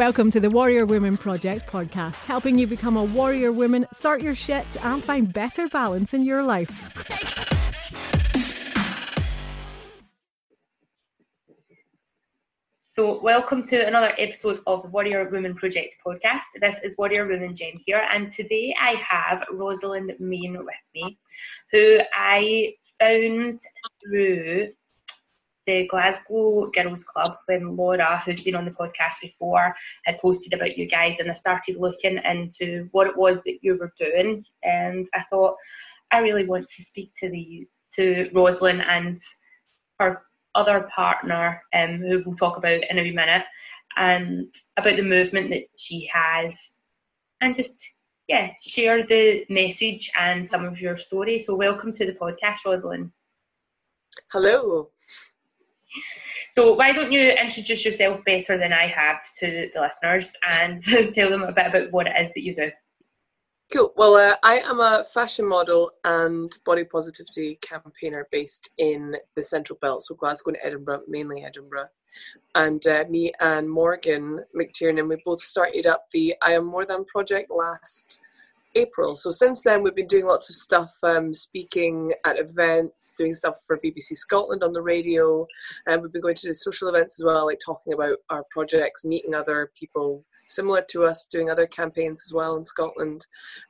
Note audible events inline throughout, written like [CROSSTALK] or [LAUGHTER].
Welcome to the Warrior Women Project podcast, helping you become a warrior woman, sort your shit, and find better balance in your life. So, welcome to another episode of Warrior Women Project podcast. This is Warrior Woman Jen here, and today I have Rosalind Main with me, who I found through the Glasgow Girls Club when Laura, who's been on the podcast before, had posted about you guys, and I started looking into what it was that you were doing, and I thought I really want to speak to the to Rosalind and her other partner, um, who we'll talk about in a wee minute, and about the movement that she has, and just yeah, share the message and some of your story. So, welcome to the podcast, Rosalind. Hello. So, why don't you introduce yourself better than I have to the listeners and [LAUGHS] tell them a bit about what it is that you do? Cool. Well, uh, I am a fashion model and body positivity campaigner based in the Central Belt, so Glasgow and Edinburgh, mainly Edinburgh. And uh, me and Morgan McTiernan, we both started up the I Am More Than project last April. So since then, we've been doing lots of stuff, um, speaking at events, doing stuff for BBC Scotland on the radio, and we've been going to social events as well, like talking about our projects, meeting other people similar to us, doing other campaigns as well in Scotland.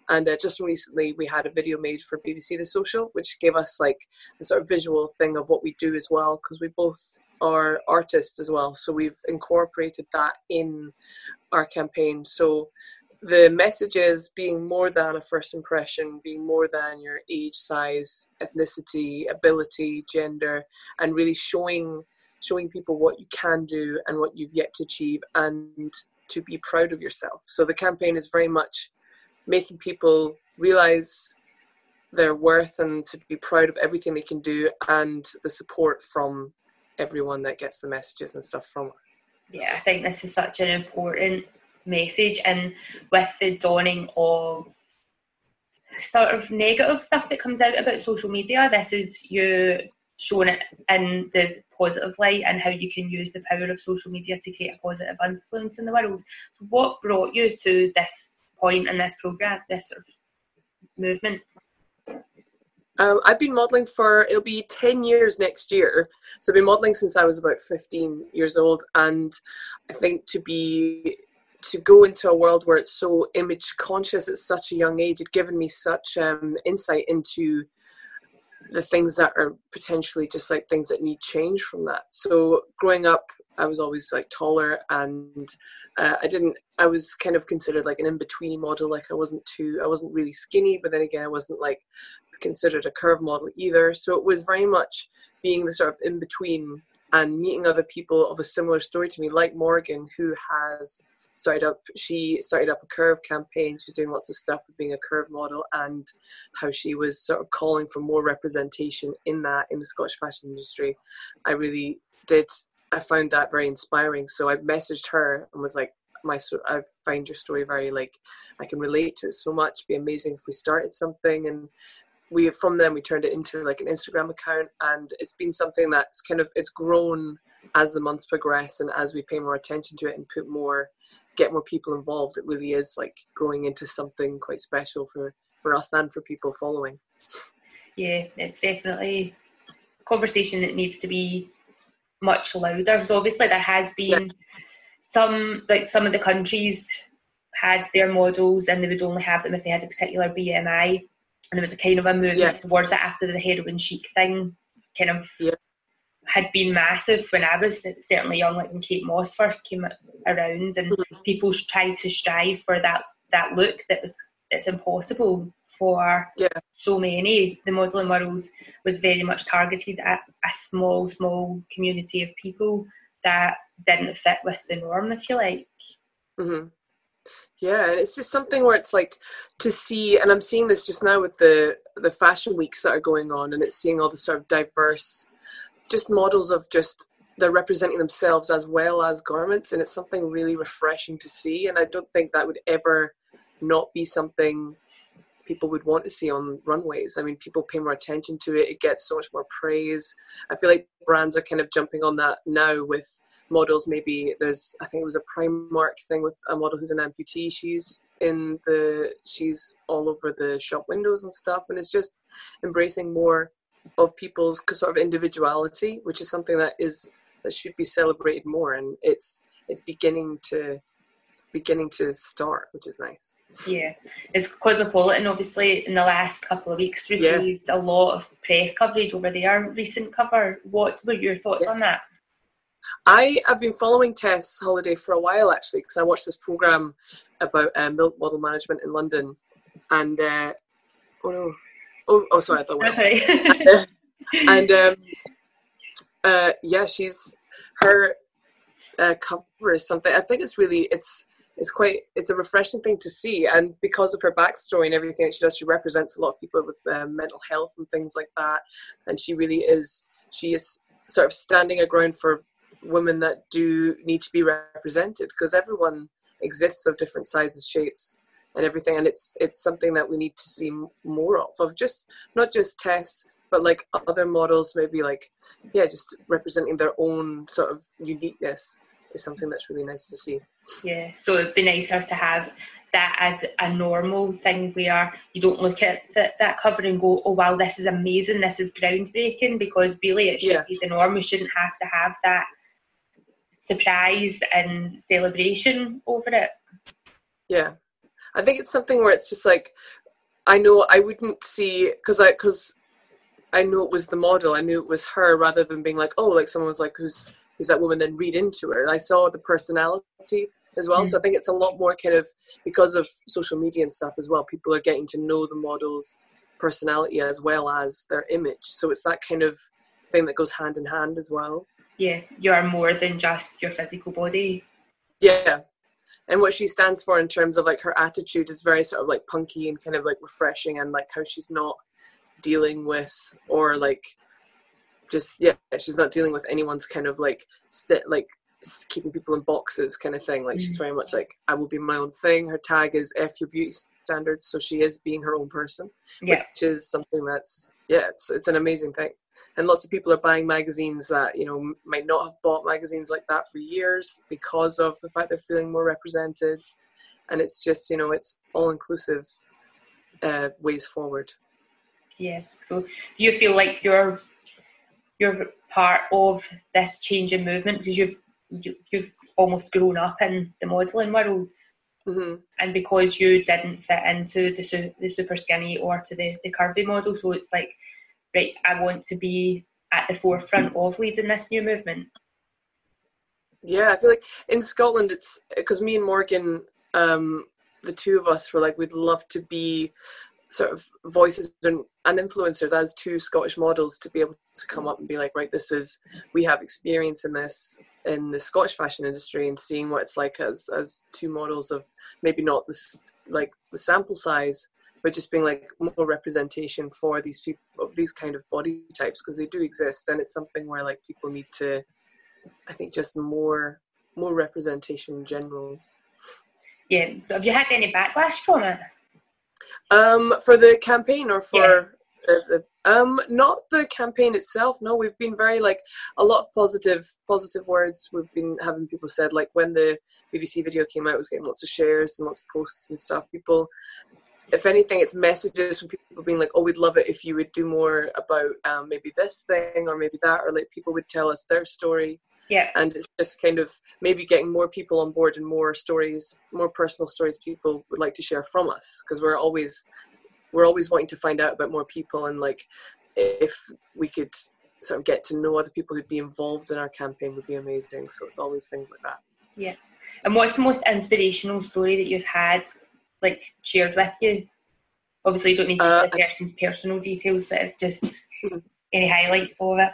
And uh, just recently, we had a video made for BBC The Social, which gave us like a sort of visual thing of what we do as well, because we both are artists as well. So we've incorporated that in our campaign. So the messages being more than a first impression, being more than your age, size, ethnicity, ability, gender, and really showing showing people what you can do and what you've yet to achieve and to be proud of yourself. So the campaign is very much making people realize their worth and to be proud of everything they can do and the support from everyone that gets the messages and stuff from us. Yeah, I think this is such an important message and with the dawning of sort of negative stuff that comes out about social media. This is you showing it in the positive light and how you can use the power of social media to create a positive influence in the world. What brought you to this point in this program this sort of movement? Um, I've been modelling for it'll be ten years next year. So I've been modelling since I was about fifteen years old, and I think to be to go into a world where it's so image conscious at such a young age had given me such um, insight into the things that are potentially just like things that need change from that. So growing up i was always like taller and uh, i didn't i was kind of considered like an in-between model like i wasn't too i wasn't really skinny but then again i wasn't like considered a curve model either. So it was very much being the sort of in-between and meeting other people of a similar story to me like morgan who has started up she started up a curve campaign. She was doing lots of stuff with being a curve model and how she was sort of calling for more representation in that in the scottish fashion industry. I really did i found that very inspiring. So i messaged her and was like my i find your story very like i can relate to it so much. It'd be amazing if we started something. And we from then we turned it into like an instagram account. And it's been something that's kind of it's grown as the months progress and as we pay more attention to it and put more get more people involved, it really is like growing into something quite special for for us and for people following. Yeah, it's definitely a conversation that needs to be much louder. So obviously there has been yeah. some like some of the countries had their models and they would only have them if they had a particular BMI. And there was a kind of a movement yeah. towards it after the heroin chic thing kind of yeah had been massive when I was certainly young, like when Kate Moss first came around, and mm-hmm. people tried to strive for that that look that was it's impossible for yeah. so many. The modelling world was very much targeted at a small, small community of people that didn't fit with the norm, if you like. Mm-hmm. Yeah, and it's just something where it's like to see, and I'm seeing this just now with the the fashion weeks that are going on, and it's seeing all the sort of diverse just models of just they're representing themselves as well as garments and it's something really refreshing to see and i don't think that would ever not be something people would want to see on runways. I mean people pay more attention to it it gets so much more praise. I feel like brands are kind of jumping on that now with models. Maybe there's i think it was a primark thing with a model who's an amputee. She's in the she's all over the shop windows and stuff and it's just embracing more of people's sort of individuality which is something that is that should be celebrated more and it's it's beginning to it's beginning to start which is nice yeah, it's Cosmopolitan obviously in the last couple of weeks received yeah. a lot of press coverage over their recent cover. What were your thoughts yes. on that? I have been following Tess Holliday for a while actually because I watched this program about uh, milk model management in London, and uh, oh no, oh, oh sorry, I thought. Oh, sorry. [LAUGHS] and um, uh, yeah, she's her uh, cover is something. I think it's really it's it's quite it's a refreshing thing to see and because of her backstory and everything that she does she represents a lot of people with um, mental health and things like that and she really is she is sort of standing a ground for women that do need to be represented because everyone exists of different sizes shapes and everything and it's it's something that we need to see more of of just not just tests but like other models maybe like yeah just representing their own sort of uniqueness is something that's really nice to see yeah, so it'd be nicer to have that as a normal thing where you don't look at that, that cover and go, oh wow, this is amazing, this is groundbreaking, because really it should yeah. be the norm. We shouldn't have to have that surprise and celebration over it. Yeah, I think it's something where it's just like, I know I wouldn't see because I because I know it was the model. I knew it was her rather than being like, oh, like someone's like who's who's that woman, then read into her. I saw the personality as well. Mm. So I think it's a lot more kind of because of social media and stuff as well. People are getting to know the model's personality as well as their image. So it's that kind of thing that goes hand in hand as well. Yeah, you are more than just your physical body. Yeah. And what she stands for in terms of like her attitude is very sort of like punky and kind of like refreshing and like how she's not dealing with or like just yeah she's not dealing with anyone's kind of like st- like keeping people in boxes kind of thing. Like mm. she's very much like I will be my own thing. Her tag is F your beauty standards, so she is being her own person. Yeah. Which is something that's yeah, it's it's an amazing thing. And lots of people are buying magazines that you know might not have bought magazines like that for years because of the fact they're feeling more represented. And it's just you know it's all inclusive uh, ways forward. Yeah. So do you feel like you're you're part of this change in movement because you've you, have almost grown up in the modelling world. Mm-hmm. And because you didn't fit into the, the super skinny or to the, the curvy model, so it's like, right, I want to be at the forefront of leading this new movement. Yeah, I feel like in Scotland, it's because me and Morgan, um, the two of us were like, we'd love to be sort of voices and, and influencers as two Scottish models to be able to come up and be like, right, this is we have experience in this in the Scottish fashion industry and seeing what it's like as as two models of maybe not this like the sample size, but just being like more representation for these people of these kind of body types because they do exist and it's something where like people need to, I think, just more more representation in general. Yeah. So have you had any backlash from it? Um, for the campaign or for yeah. the, um, not the campaign itself. No, we've been very like a lot of positive positive words. We've been having people said like when the BBC video came out, it was getting lots of shares and lots of posts and stuff. People, if anything, it's messages from people being like, "Oh, we'd love it if you would do more about um, maybe this thing or maybe that," or like people would tell us their story. Yeah. And it's just kind of maybe getting more people on board and more stories, more personal stories people would like to share from us because we're always we're always wanting to find out about more people and like if we could sort of get to know other people who'd be involved in our campaign would be amazing. So it's always things like that. Yeah. And what's the most inspirational story that you've had like shared with you? Obviously you don't need to uh, the person's personal details, but just hmm. any highlights of it.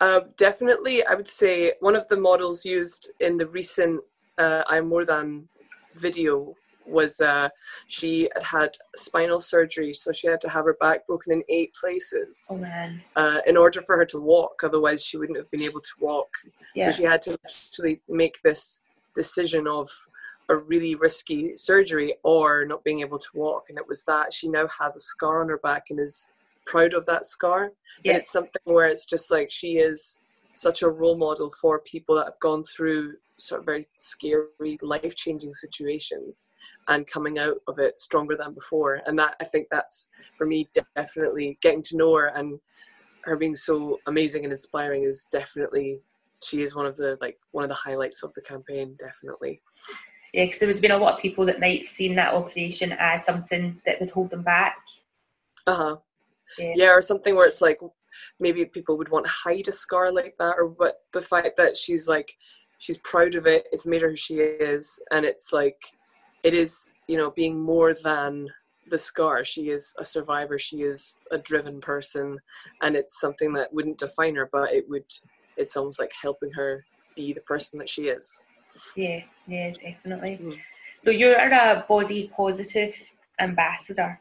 Uh, definitely, I would say one of the models used in the recent uh, I'm More Than video was uh, she had had spinal surgery, so she had to have her back broken in eight places oh, man. Uh, in order for her to walk. Otherwise, she wouldn't have been able to walk. Yeah. So she had to actually make this decision of a really risky surgery or not being able to walk. And it was that she now has a scar on her back and is proud of that scar. Yeah. And it's something where it's just like she is such a role model for people that have gone through sort of very scary, life changing situations and coming out of it stronger than before. And that I think that's for me definitely getting to know her and her being so amazing and inspiring is definitely she is one of the like one of the highlights of the campaign definitely yeah because there has been a lot of people that might have seen that operation as something that would hold them back. Uh-huh. Yeah. yeah or something where it's like maybe people would want to hide a scar like that or but the fact that she's like she's proud of it it's made her who she is and it's like it is you know being more than the scar. She is a survivor she is a driven person and it's something that wouldn't define her but it would it's almost like helping her be the person that she is yeah yeah definitely mm. so you're a body positive ambassador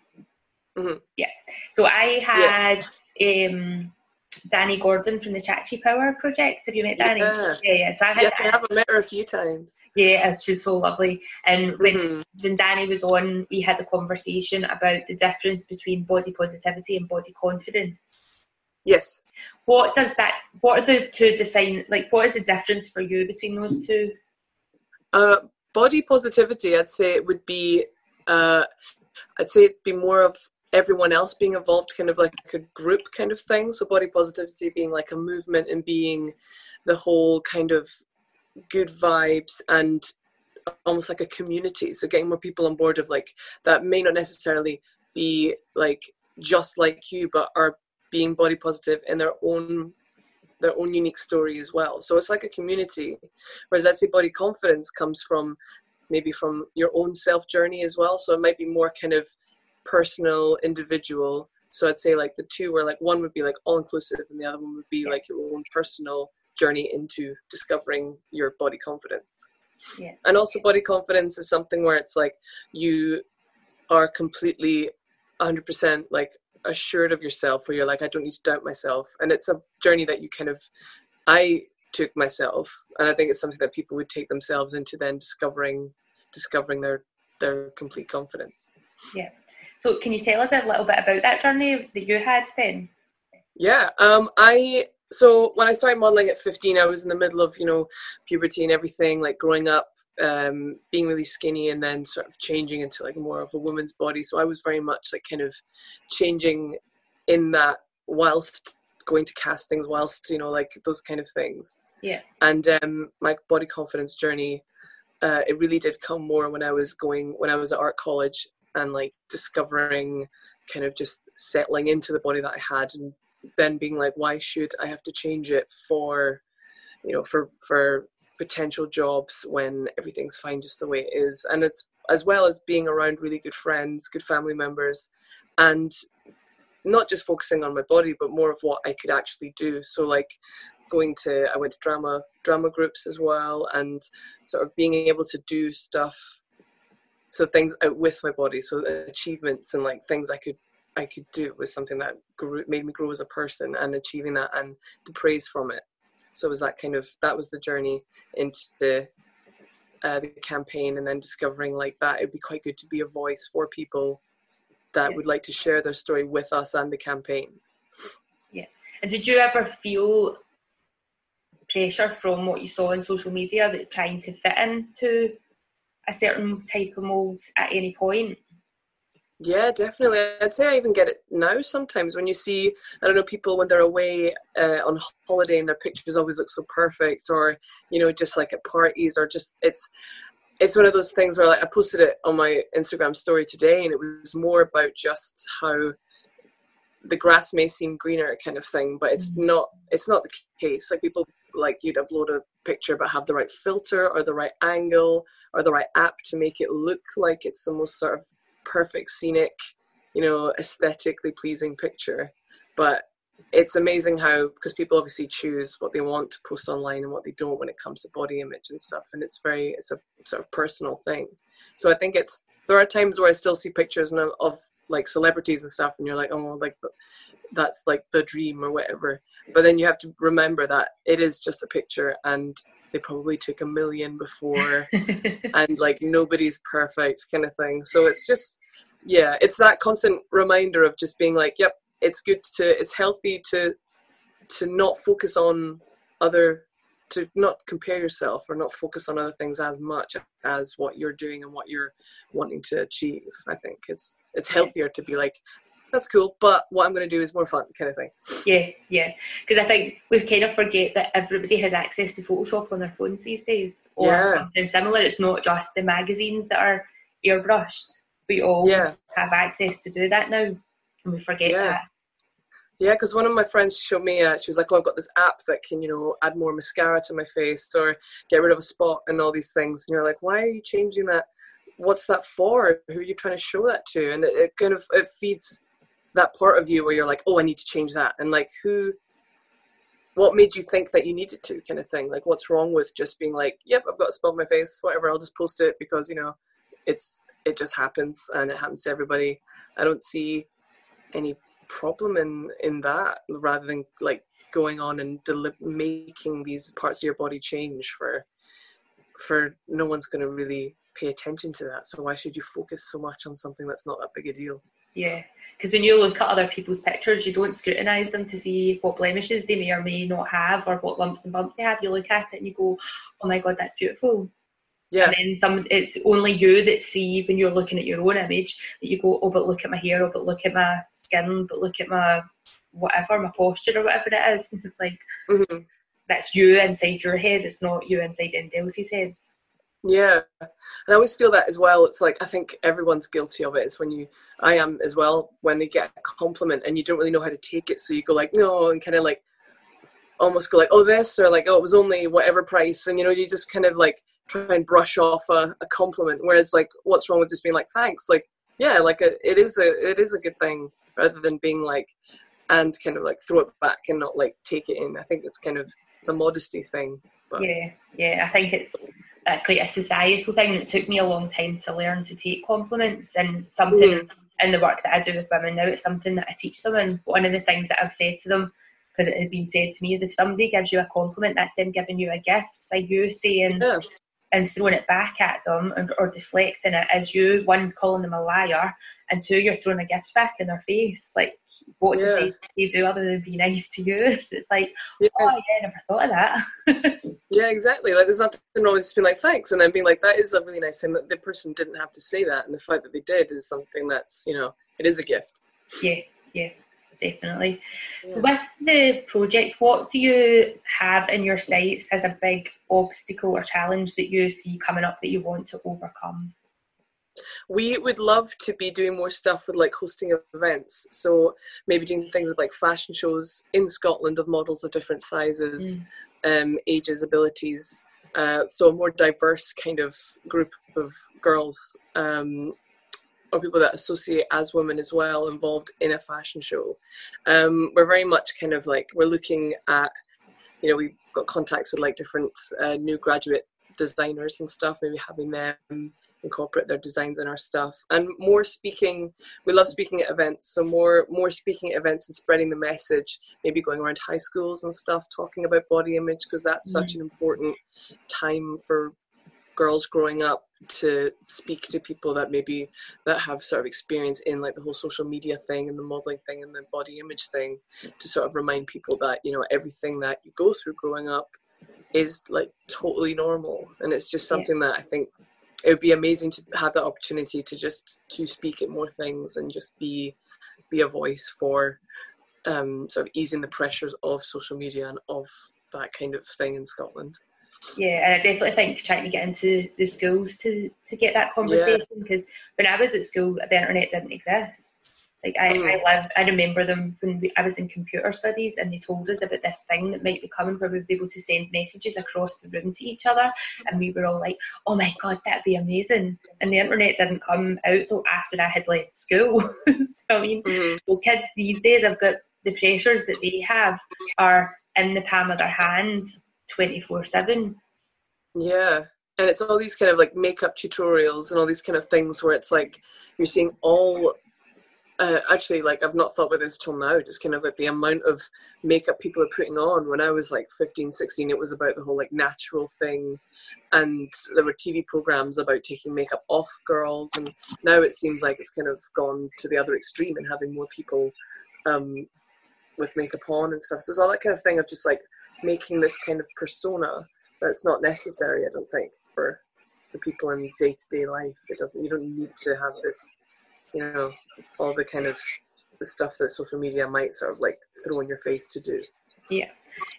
mm-hmm. yeah so i had yeah. um Danni Gordon from the Chachi Power Project. Have you met Danni? Yeah, yeah. yeah. So I had. Yes, I have met her a few times. Yeah, she's so lovely. And when mm-hmm. when Danni was on, we had a conversation about the difference between body positivity and body confidence. Yes. What does that? What are the two define? Like, what is the difference for you between those two? Uh, body positivity, I'd say it would be. Uh, I'd say it'd be more of everyone else being involved kind of like a group kind of thing so body positivity being like a movement and being the whole kind of good vibes and almost like a community so getting more people on board of like that may not necessarily be like just like you but are being body positive in their own their own unique story as well so it's like a community whereas i'd say body confidence comes from maybe from your own self journey as well so it might be more kind of personal, individual. So I'd say like the two were like one would be like all inclusive and the other one would be like your own personal journey into discovering your body confidence. Yeah. And also body confidence is something where it's like you are completely 100% like assured of yourself where you're like I don't need to doubt myself and it's a journey that you kind of I took myself and I think it's something that people would take themselves into then discovering discovering their their complete confidence. Yeah. So can you tell us a little bit about that journey that you had then? Yeah, um, I so when I started modeling at 15, I was in the middle of you know puberty and everything, like growing up, um, being really skinny, and then sort of changing into like more of a woman's body. So I was very much like kind of changing in that whilst going to castings, whilst you know like those kind of things. Yeah. And um, my body confidence journey, uh, it really did come more when I was going when I was at art college and like discovering kind of just settling into the body that I had and then being like why should I have to change it for you know for for potential jobs when everything's fine just the way it is. And it's as well as being around really good friends good family members and not just focusing on my body but more of what I could actually do. So like going to I went to drama drama groups as well and sort of being able to do stuff so things out with my body so achievements and like things i could i could do was something that grew, made me grow as a person and achieving that and the praise from it so it was that kind of that was the journey into the, uh, the campaign and then discovering like that it'd be quite good to be a voice for people that yeah. would like to share their story with us and the campaign yeah and did you ever feel pressure from what you saw on social media that trying to fit into a certain type of mold at any point. Yeah, definitely. I'd say I even get it now sometimes when you see, I don't know, people when they're away uh, on holiday and their pictures always look so perfect, or, you know, just like at parties, or just, it's, it's one of those things where like I posted it on my Instagram story today and it was more about just how the grass may seem greener kind of thing, but it's mm-hmm. not, it's not the case. Like people like you'd upload a picture but have the right filter or the right angle or the right app to make it look like it's the most sort of perfect scenic you know aesthetically pleasing picture. But it's amazing how because people obviously choose what they want to post online and what they don't when it comes to body image and stuff and it's very it's a sort of personal thing. So i think it's there are times where i still see pictures of, of like celebrities and stuff and you're like oh like that's like the dream or whatever. But then you have to remember that it is just a picture and they probably took a million before [LAUGHS] and like nobody's perfect kind of thing. So it's just yeah it's that constant reminder of just being like yep it's good to it's healthy to to not focus on other to not compare yourself or not focus on other things as much as what you're doing and what you're wanting to achieve. I think it's it's healthier to be like, that's cool, but what I'm going to do is more fun, kind of thing. Yeah, yeah. Because I think we kind of forget that everybody has access to Photoshop on their phones these days, or Yeah. something similar. It's not just the magazines that are airbrushed. We all Yeah. have access to do that now, and we forget Yeah. that. Yeah, because one of my friends showed me, uh, she was like, "Oh, I've got this app that can, you know, add more mascara to my face or get rid of a spot and all these things." And you're like, "Why are you changing that? What's that for? Who are you trying to show that to?" And it, it kind of it feeds that part of you where you're like, "Oh, I need to change that," and like, who, what made you think that you needed to, kind of thing? Like, what's wrong with just being like, "Yep, I've got a spot on my face, whatever, I'll just post it because you know, it's it just happens and it happens to everybody." I don't see any problem in in that rather than like going on and deli- making these parts of your body change for for no one's going to really pay attention to that so why should you focus so much on something that's not that big a deal Yeah, because when you look at other people's pictures, you don't scrutinise them to see what blemishes they may or may not have or what lumps and bumps they have. You look at it and you go, "Oh my god, that's beautiful." Yeah And then some, it's only you that see when you're looking at your own image that you go, "Oh, but look at my hair. Oh, but look at my skin. But look at my whatever, my posture or whatever it is." [LAUGHS] It's like Mhm. that's you inside your head. It's not you inside anybody else's heads. yeah and i always feel that as well it's like i think everyone's guilty of it it's when you i am as well when they get a compliment and you don't really know how to take it so you go like no and kind of like almost go like oh this or like oh it was only whatever price and you know you just kind of like try and brush off a, a compliment whereas like what's wrong with just being like thanks like yeah like a, it is a it is a good thing rather than being like and kind of like throw it back and not like take it in i think it's kind of it's a modesty thing but Yeah, yeah. I think it's that's quite a societal thing. and It took me a long time to learn to take compliments and something Mhm. in the work that I do with women now. It's something that I teach them, and one of the things that I've said to them because it has been said to me is if somebody gives you a compliment, that's them giving you a gift by you saying yeah and throwing it back at them and, or deflecting it as you one's calling them a liar and two you're throwing a gift back in their face like what Yeah. did they, they do other than be nice to you [LAUGHS] it's like yeah oh yeah I never thought of that [LAUGHS] Yeah, exactly. Like, there's nothing wrong with just being like, thanks, and then being like, that is a really nice thing that the person didn't have to say that, and the fact that they did is something that's, you know, it is a gift. yeah yeah definitely Yeah. with the project what do you have in your sights as a big obstacle or challenge that you see coming up that you want to overcome We would love to be doing more stuff with like hosting events. So maybe doing things with like fashion shows in Scotland of models of different sizes, um, ages, abilities. Uh, so a more diverse kind of group of girls um, or people that associate as women as well involved in a fashion show. Um, we're very much kind of like we're looking at, you know, we've got contacts with like different uh, new graduate designers and stuff, maybe having them incorporate their designs in our stuff and more speaking we love speaking at events so more more speaking at events and spreading the message maybe going around high schools and stuff talking about body image because that's such an important time for girls growing up to speak to people that maybe that have sort of experience in like the whole social media thing and the modeling thing and the body image thing to sort of remind people that you know everything that you go through growing up is like totally normal and it's just Yeah. something that i think it would be amazing to have that opportunity to just to speak at more things and just be be a voice for um, sort of easing the pressures of social media and of that kind of thing in Scotland. Yeah, and I definitely think trying to get into the schools to to get that conversation because when I was at school, the internet didn't exist. Like I, Mm. I live, I remember them when we, I was in computer studies, and they told us about this thing that might be coming where we'd be able to send messages across the room to each other, and we were all like, "Oh my god, that'd be amazing!" And the internet didn't come out till after I had left school. [LAUGHS] so I mean, well, kids these days have got the pressures that they have are in the palm of their hand, twenty four seven. Yeah. And it's all these kind of like makeup tutorials and all these kind of things where it's like you're seeing all uh, actually like I've not thought about this till now just kind of like the amount of makeup people are putting on when I was like 15 16 it was about the whole like natural thing and there were TV programs about taking makeup off girls and now it seems like it's kind of gone to the other extreme and having more people um, with makeup on and stuff so it's all that kind of thing of just like making this kind of persona that's not necessary. I don't think for for people in day to day life. It doesn't. You don't need to have this, you know, all the kind of the stuff that social media might sort of like throw in your face to do. Yeah,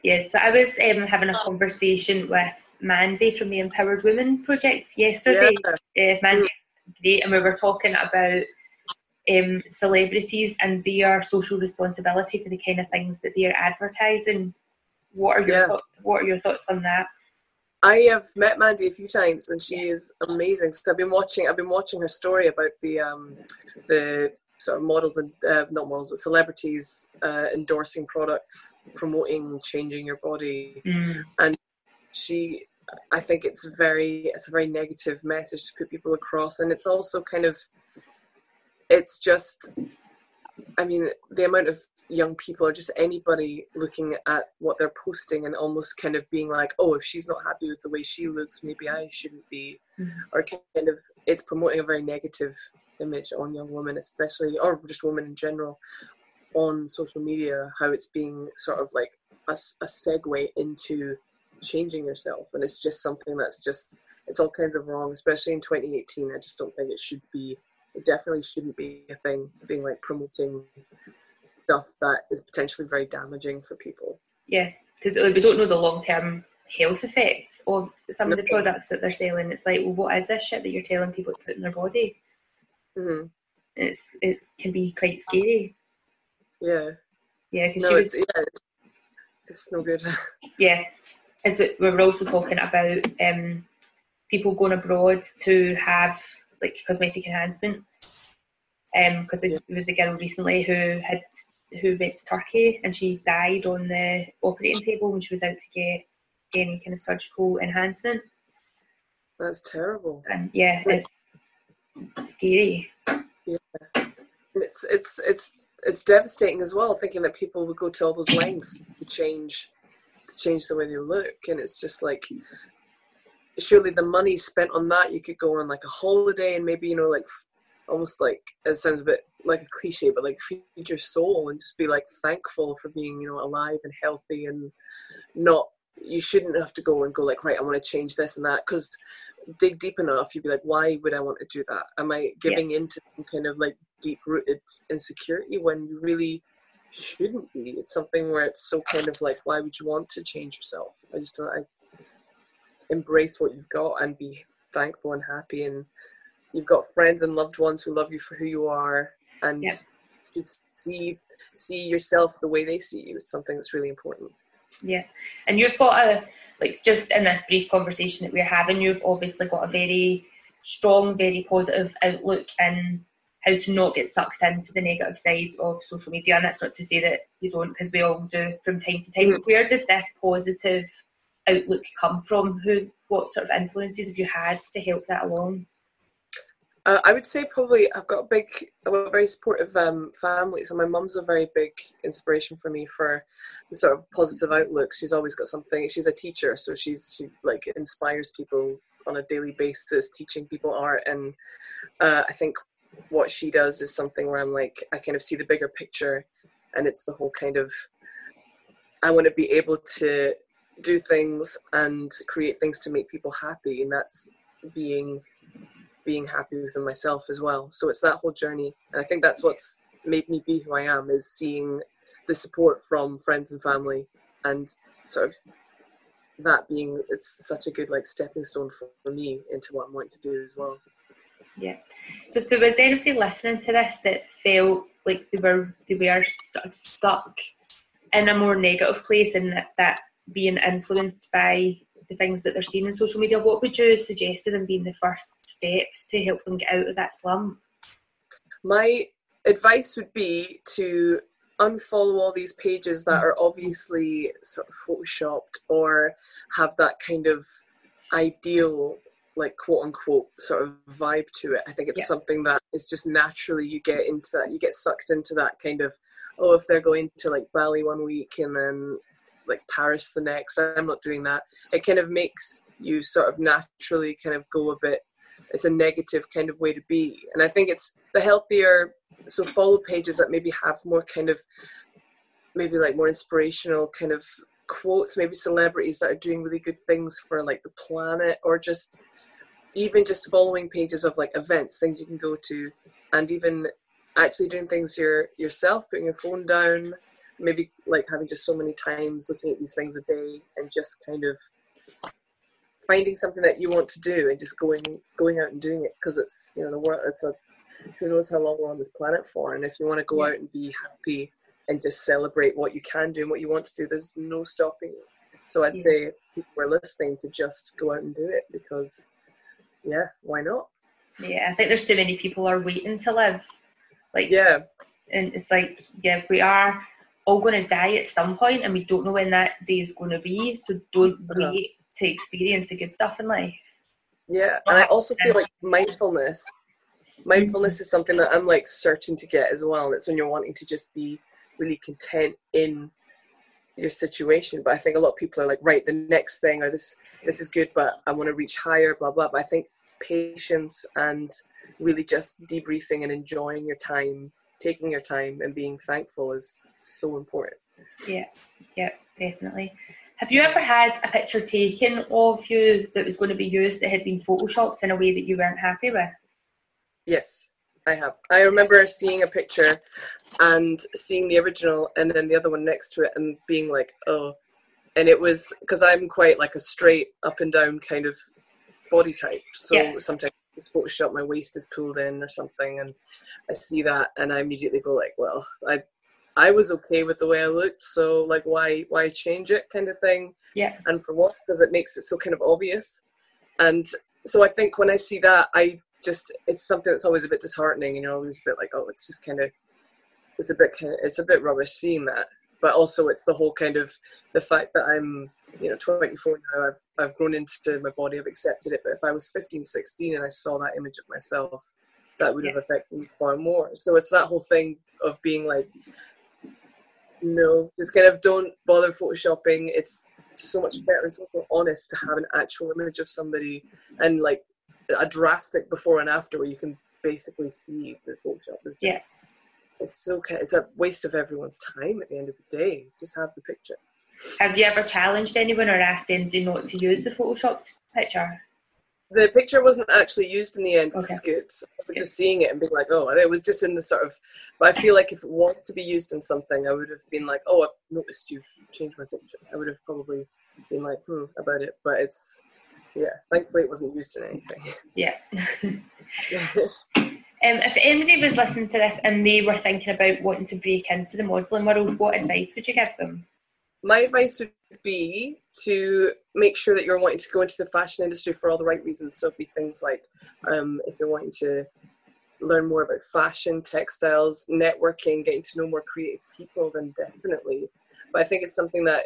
yeah. So I was um, having a conversation with Mandy from the Empowered Women Project yesterday. Yeah. Uh, Mandy's great, and we were talking about um, celebrities and their social responsibility for the kind of things that they're advertising. What are your yeah. th- What are your thoughts on that? I have met Mandy a few times, and she is amazing. So I've been watching. I've been watching her story about the um, the sort of models and uh, not models, but celebrities uh, endorsing products, promoting changing your body, mm. and she. I think it's very it's a very negative message to put people across, and it's also kind of it's just I mean, the amount of young people or just anybody looking at what they're posting and almost kind of being like, oh, if she's not happy with the way she looks, maybe I shouldn't be. Mm-hmm. Or kind of, it's promoting a very negative image on young women, especially, or just women in general, on social media, how it's being sort of like a, a segue into changing yourself. And it's just something that's just, it's all kinds of wrong, especially in 2018. I just don't think it should be it definitely shouldn't be a thing being like promoting stuff that is potentially very damaging for people. Yeah, because we don't know the long term health effects of some of the products that they're selling. It's like, well, what is this shit that you're telling people to put in their body? Mm-hmm. It's it's can be quite scary. Yeah. Yeah, because no, she was. It's, yeah, it's, it's no good. [LAUGHS] yeah, as we, we were also talking about um, people going abroad to have like cosmetic enhancements. Um, because there was a girl recently who had who went to Turkey and she died on the operating table when she was out to get any kind of surgical enhancement. That's terrible. And yeah, it's scary. Yeah, it's it's it's it's devastating as well. Thinking that people would go to all those lengths to change to change the way they look, and it's just like surely the money spent on that you could go on like a holiday and maybe you know like almost like it sounds a bit like a cliche but like feed your soul and just be like thankful for being you know alive and healthy and not you shouldn't have to go and go like right i want to change this and that because dig deep enough you'd be like why would i want to do that? Am i giving yeah. into some kind of like deep rooted insecurity when you really shouldn't be? It's something where it's so kind of like why would you want to change yourself? I just don't i embrace what you've got and be thankful and happy. And you've got friends and loved ones who love you for who you are and yeah. you see see yourself the way they see you. It's something that's really important. Yeah. And you've got a like just in this brief conversation that we're having you've obviously got a very strong very positive outlook in how to not get sucked into the negative side of social media. And that's not to say that you don't because we all do from time to time. Mm-hmm. where did this positive outlook come from? Who, what sort of influences have you had to help that along? Uh, I would say probably I've got a big, a very supportive um, family. So my mum's a very big inspiration for me for the sort of positive outlook. She's always got something. She's a teacher, so she's she like inspires people on a daily basis, teaching people art. And uh, I think what she does is something where I'm like, I kind of see the bigger picture, and it's the whole kind of I want to be able to do things and create things to make people happy and that's being being happy within myself as well. So it's that whole journey and i think that's what's made me be who i am is seeing the support from friends and family and sort of that being it's such a good like stepping stone for, me into what i'm wanting to do as well. Yeah. So if there was anybody listening to this that felt like they were they were sort of stuck in a more negative place and that, that being influenced by the things that they're seeing in social media, what would you suggest to them being the first steps to help them get out of that slump? My advice would be to unfollow all these pages that are obviously sort of photoshopped or have that kind of ideal like quote unquote sort of vibe to it. I think it's yeah. something that is just naturally you get into that you get sucked into that kind of oh if they're going to like Bali one week and then like Paris the next. I'm not doing that. It kind of makes you sort of naturally kind of go a bit. It's a negative kind of way to be, and I think it's the healthier. So follow pages that maybe have more kind of maybe like more inspirational kind of quotes, maybe celebrities that are doing really good things for like the planet, or just even just following pages of like events, things you can go to, and even actually doing things your yourself, putting your phone down, maybe like having just so many times looking at these things a day, and just kind of finding something that you want to do and just going going out and doing it because it's you know the world it's a who knows how long we're on this planet for. And if you want to go yeah. out and be happy and just celebrate what you can do and what you want to do there's no stopping you. So i'd yeah. say people are listening to just go out and do it because yeah why not? Yeah i think there's too many people are waiting to live. Like yeah. and it's like yeah we are all going to die at some point and we don't know when that day is going to be so don't uh-huh. wait to experience the good stuff in life yeah and i also feel like mindfulness mindfulness is something that i'm like searching to get as well and it's when you're wanting to just be really content in your situation but i think a lot of people are like right the next thing or this this is good but i want to reach higher blah blah but i think patience and really just debriefing and enjoying your time taking your time and being thankful is so important yeah yeah definitely have you ever had a picture taken of you that was going to be used that had been photoshopped in a way that you weren't happy with yes I have. I remember seeing a picture and seeing the original and then the other one next to it and being like, oh. And it was because I'm quite like a straight up and down kind of body type. So yeah. sometimes it's Photoshop, my waist is pulled in or something, and I see that and I immediately go like, well, I I was okay with the way I looked, so like why why change it kind of thing. Yeah. And for what? Because it makes it so kind of obvious. And so I think when I see that, I just it's something that's always a bit disheartening and you're always a bit like oh it's just kind of it's a bit kind of, it's a bit rubbish seeing that but also it's the whole kind of the fact that i'm you know 24 now i've i've grown into my body i've accepted it but if i was 15 16 and i saw that image of myself that would have affected me far more so it's that whole thing of being like no just kind of don't bother photoshopping it's so much better and so more honest to have an actual image of somebody and like a drastic before and after where you can basically see the Photoshop is just yeah. it's so it's a waste of everyone's time at the end of the day. Just have the picture. Have you ever challenged anyone or asked to not to use the photoshopped picture? The picture wasn't actually used in the end, which okay. was good. So I was just seeing it and being like, oh, it was just in the sort of. But I feel like if it wants to be used in something, I would have been like, oh, I've noticed you've changed my picture. I would have probably been like, hmm, about it. But it's yeah, thankfully it wasn't used in anything. Yeah. [LAUGHS] um, if anybody was listening to this and they were thinking about wanting to break into the modelling world, what advice would you give them? My advice would be to make sure that you're wanting to go into the fashion industry for all the right reasons. So, it'd be things like um, if you're wanting to learn more about fashion, textiles, networking, getting to know more creative people, then definitely. But I think it's something that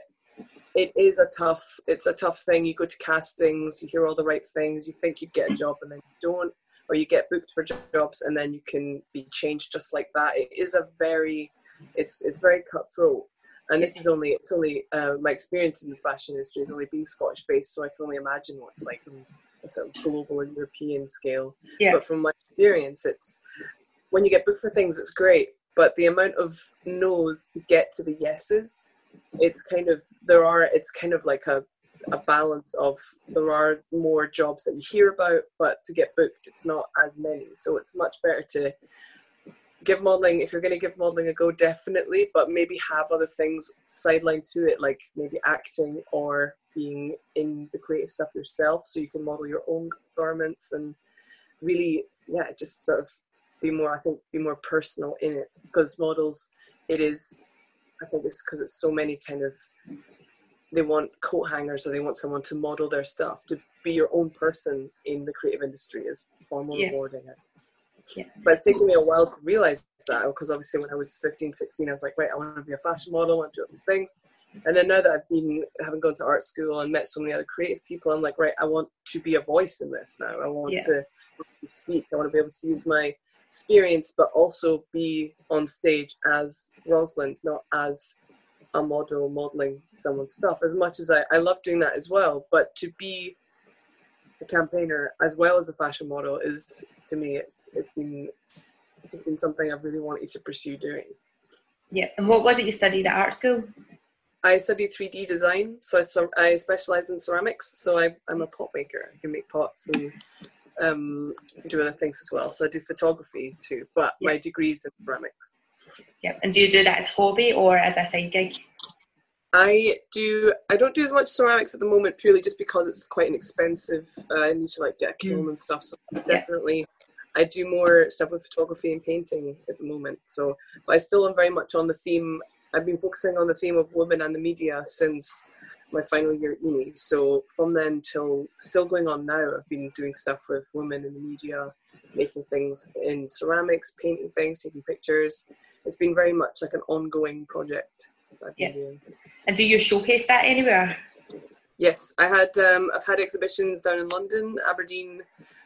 it is a tough it's a tough thing you go to castings you hear all the right things you think you'd get a job and then you don't or you get booked for jobs and then you can be changed just like that it is a very it's it's very cutthroat and this is only it's only uh, my experience in the fashion industry has only been scottish based so i can only imagine what it's like on a sort of global and european scale yeah. but from my experience it's when you get booked for things it's great but the amount of no's to get to the yeses it's kind of there are it's kind of like a a balance of there are more jobs that you hear about, but to get booked, it's not as many. So it's much better to give modeling if you're going to give modeling a go, definitely, but maybe have other things sidelined to it, like maybe acting or being in the creative stuff yourself, so you can model your own garments and really, yeah, just sort of be more. I think be more personal in it because models, it is I think it's because it's so many kind of they want coat hangers or they want someone to model their stuff. To be your own person in the creative industry is far more yeah. rewarding. Yeah. But it's taken me a while to realize that because obviously when I was 15, 16, I was like, right, I want to be a fashion model, I want to do all these things. And then now that I've been having gone to art school and met so many other creative people, I'm like, right, I want to be a voice in this now. I want yeah. to speak. I want to be able to use my experience, but also be on stage as Rosalind, not as a model modeling someone's stuff. As much as I, I love doing that as well, but to be a campaigner as well as a fashion model is to me it's it's been it's been something I've really wanted to pursue doing. Yeah, and what was it you studied at art school? I studied 3D design, so I, I specialized in ceramics. So I, I'm a pot maker. I can make pots and um, do other things as well. So I do photography too, but yeah. my degree's in ceramics. Yeah, and do you do that as a hobby or as a side gig? I do. I don't do as much ceramics at the moment, purely just because it's quite an expensive. Uh, I need to like get a kiln mm. and stuff. So it's yeah. definitely. I do more stuff with photography and painting at the moment. So, but I still am very much on the theme. I've been focusing on the theme of women and the media since my final year at uni. So from then till still going on now, I've been doing stuff with women in the media, making things in ceramics, painting things, taking pictures. It's been very much like an ongoing project. Yeah. And do you showcase that anywhere? Yes, I had. Um, I've had exhibitions down in London, Aberdeen.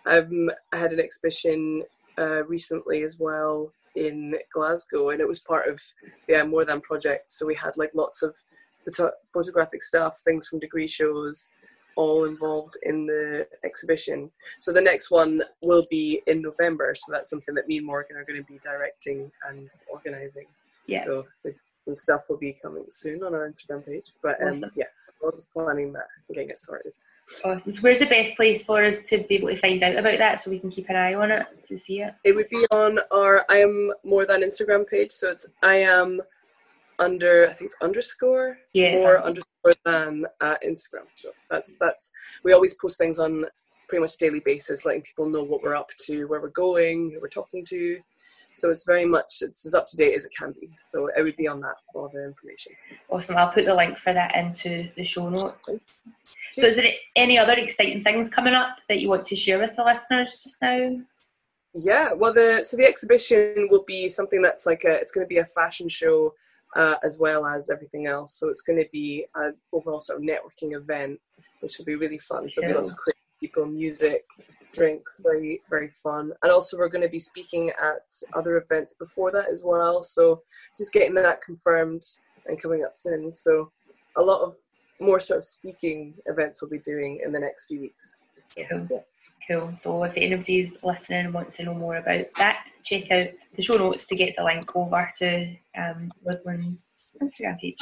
Um, I had an exhibition uh, recently as well in Glasgow, and it was part of the yeah, More Than project. So we had like lots of photo- photographic stuff, things from degree shows, all involved in the exhibition. So the next one will be in November. So that's something that me and Morgan are going to be directing and organising. Yeah. So and stuff will be coming soon on our Instagram page. But um, awesome. yeah, so we're just planning that and getting it sorted. Awesome. So where's the best place for us to be able to find out about that so we can keep an eye on it to see it? It would be on our I am more than Instagram page. So it's I am under I think it's underscore yeah, or underscore than at Instagram. So that's that's we always post things on pretty much daily basis, letting people know what we're up to, where we're going, who we're talking to. So it's very much it's as up to date as it can be. So it would be on that for all the information. Awesome. I'll put the link for that into the show notes. So is there any other exciting things coming up that you want to share with the listeners just now? Yeah, well, the so the exhibition will be something that's like a it's going to be a fashion show uh, as well as everything else. So it's going to be an overall sort of networking event, which will be really fun. So there'll be lots of creative people, music, drinks, very very fun. And also we're going to be speaking at other events before that as well. So just getting that confirmed and coming up soon. So a lot of more sort of speaking events we'll be doing in the next few weeks. Yeah. yeah. Cool. So if anybody's listening and wants to know more about that, check out the show notes to get the link over to um, Rosalind's Instagram page.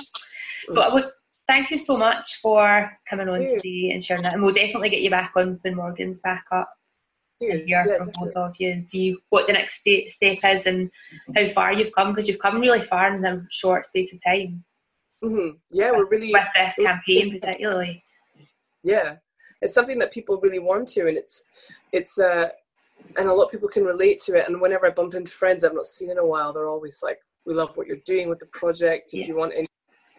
So I would thank you so much for coming on today and sharing that. And we'll definitely get you back on when Morgan's back up hear yeah, from both of you and see what the next step is and how far you've come because you've come really far in a short space of time. Mm-hmm. Yeah, we're really with this campaign particularly. Yeah, it's something that people really want to, and it's it's uh, and a lot of people can relate to it. And whenever I bump into friends I've not seen in a while, they're always like, "We love what you're doing with the project. If yeah. you want any,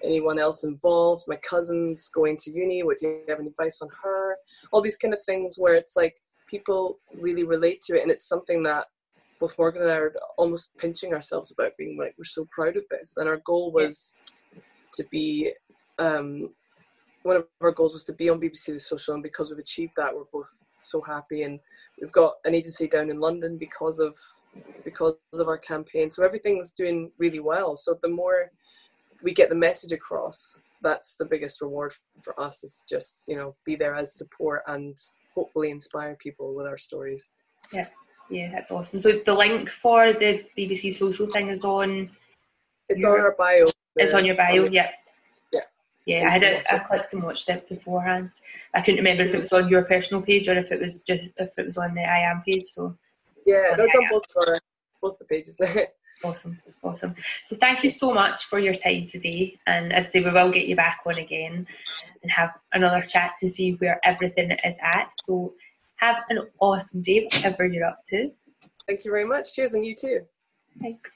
anyone else involved, my cousin's going to uni. What do you have any advice on her? All these kind of things where it's like people really relate to it, and it's something that both Morgan and I are almost pinching ourselves about being like, we're so proud of this. And our goal was yeah. to be um, one of our goals was to be on BBC The Social, and because we've achieved that, we're both so happy. And we've got an agency down in London because of because of our campaign. So everything's doing really well. So the more we get the message across, that's the biggest reward for us. Is just you know be there as support and hopefully inspire people with our stories. Yeah, yeah, that's awesome. So the link for the BBC Social thing is on. It's your, on our bio. It's on your bio. On the, yeah. Yeah, I had it. I clicked and watched it beforehand. I couldn't remember if it was on your personal page or if it was just if it was on the I am page. So yeah, that's on both our, both the pages. [LAUGHS] awesome, awesome. So thank you so much for your time today. And as I say, we will get you back on again and have another chat to see where everything is at. So have an awesome day, whatever you're up to. Thank you very much. Cheers, and you too. Thanks.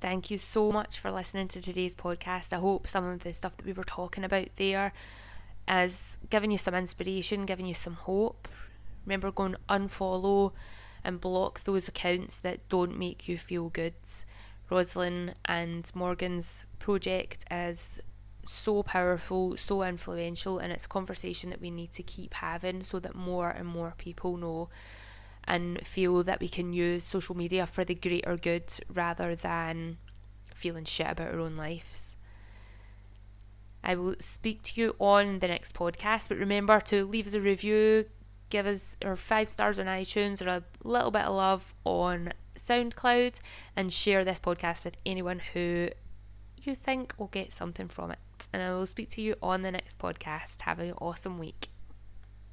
Thank you so much for listening to today's podcast. I hope some of the stuff that we were talking about there is giving you some inspiration, giving you some hope. Remember, going unfollow and block those accounts that don't make you feel good. Rosalind and Morgan's project is so powerful, so influential, and it's a conversation that we need to keep having so that more and more people know and feel that we can use social media for the greater good rather than feeling shit about our own lives. I will speak to you on the next podcast, but remember to leave us a review, give us our five stars on iTunes or a little bit of love on SoundCloud and share this podcast with anyone who you think will get something from it. And I will speak to you on the next podcast. Have an awesome week.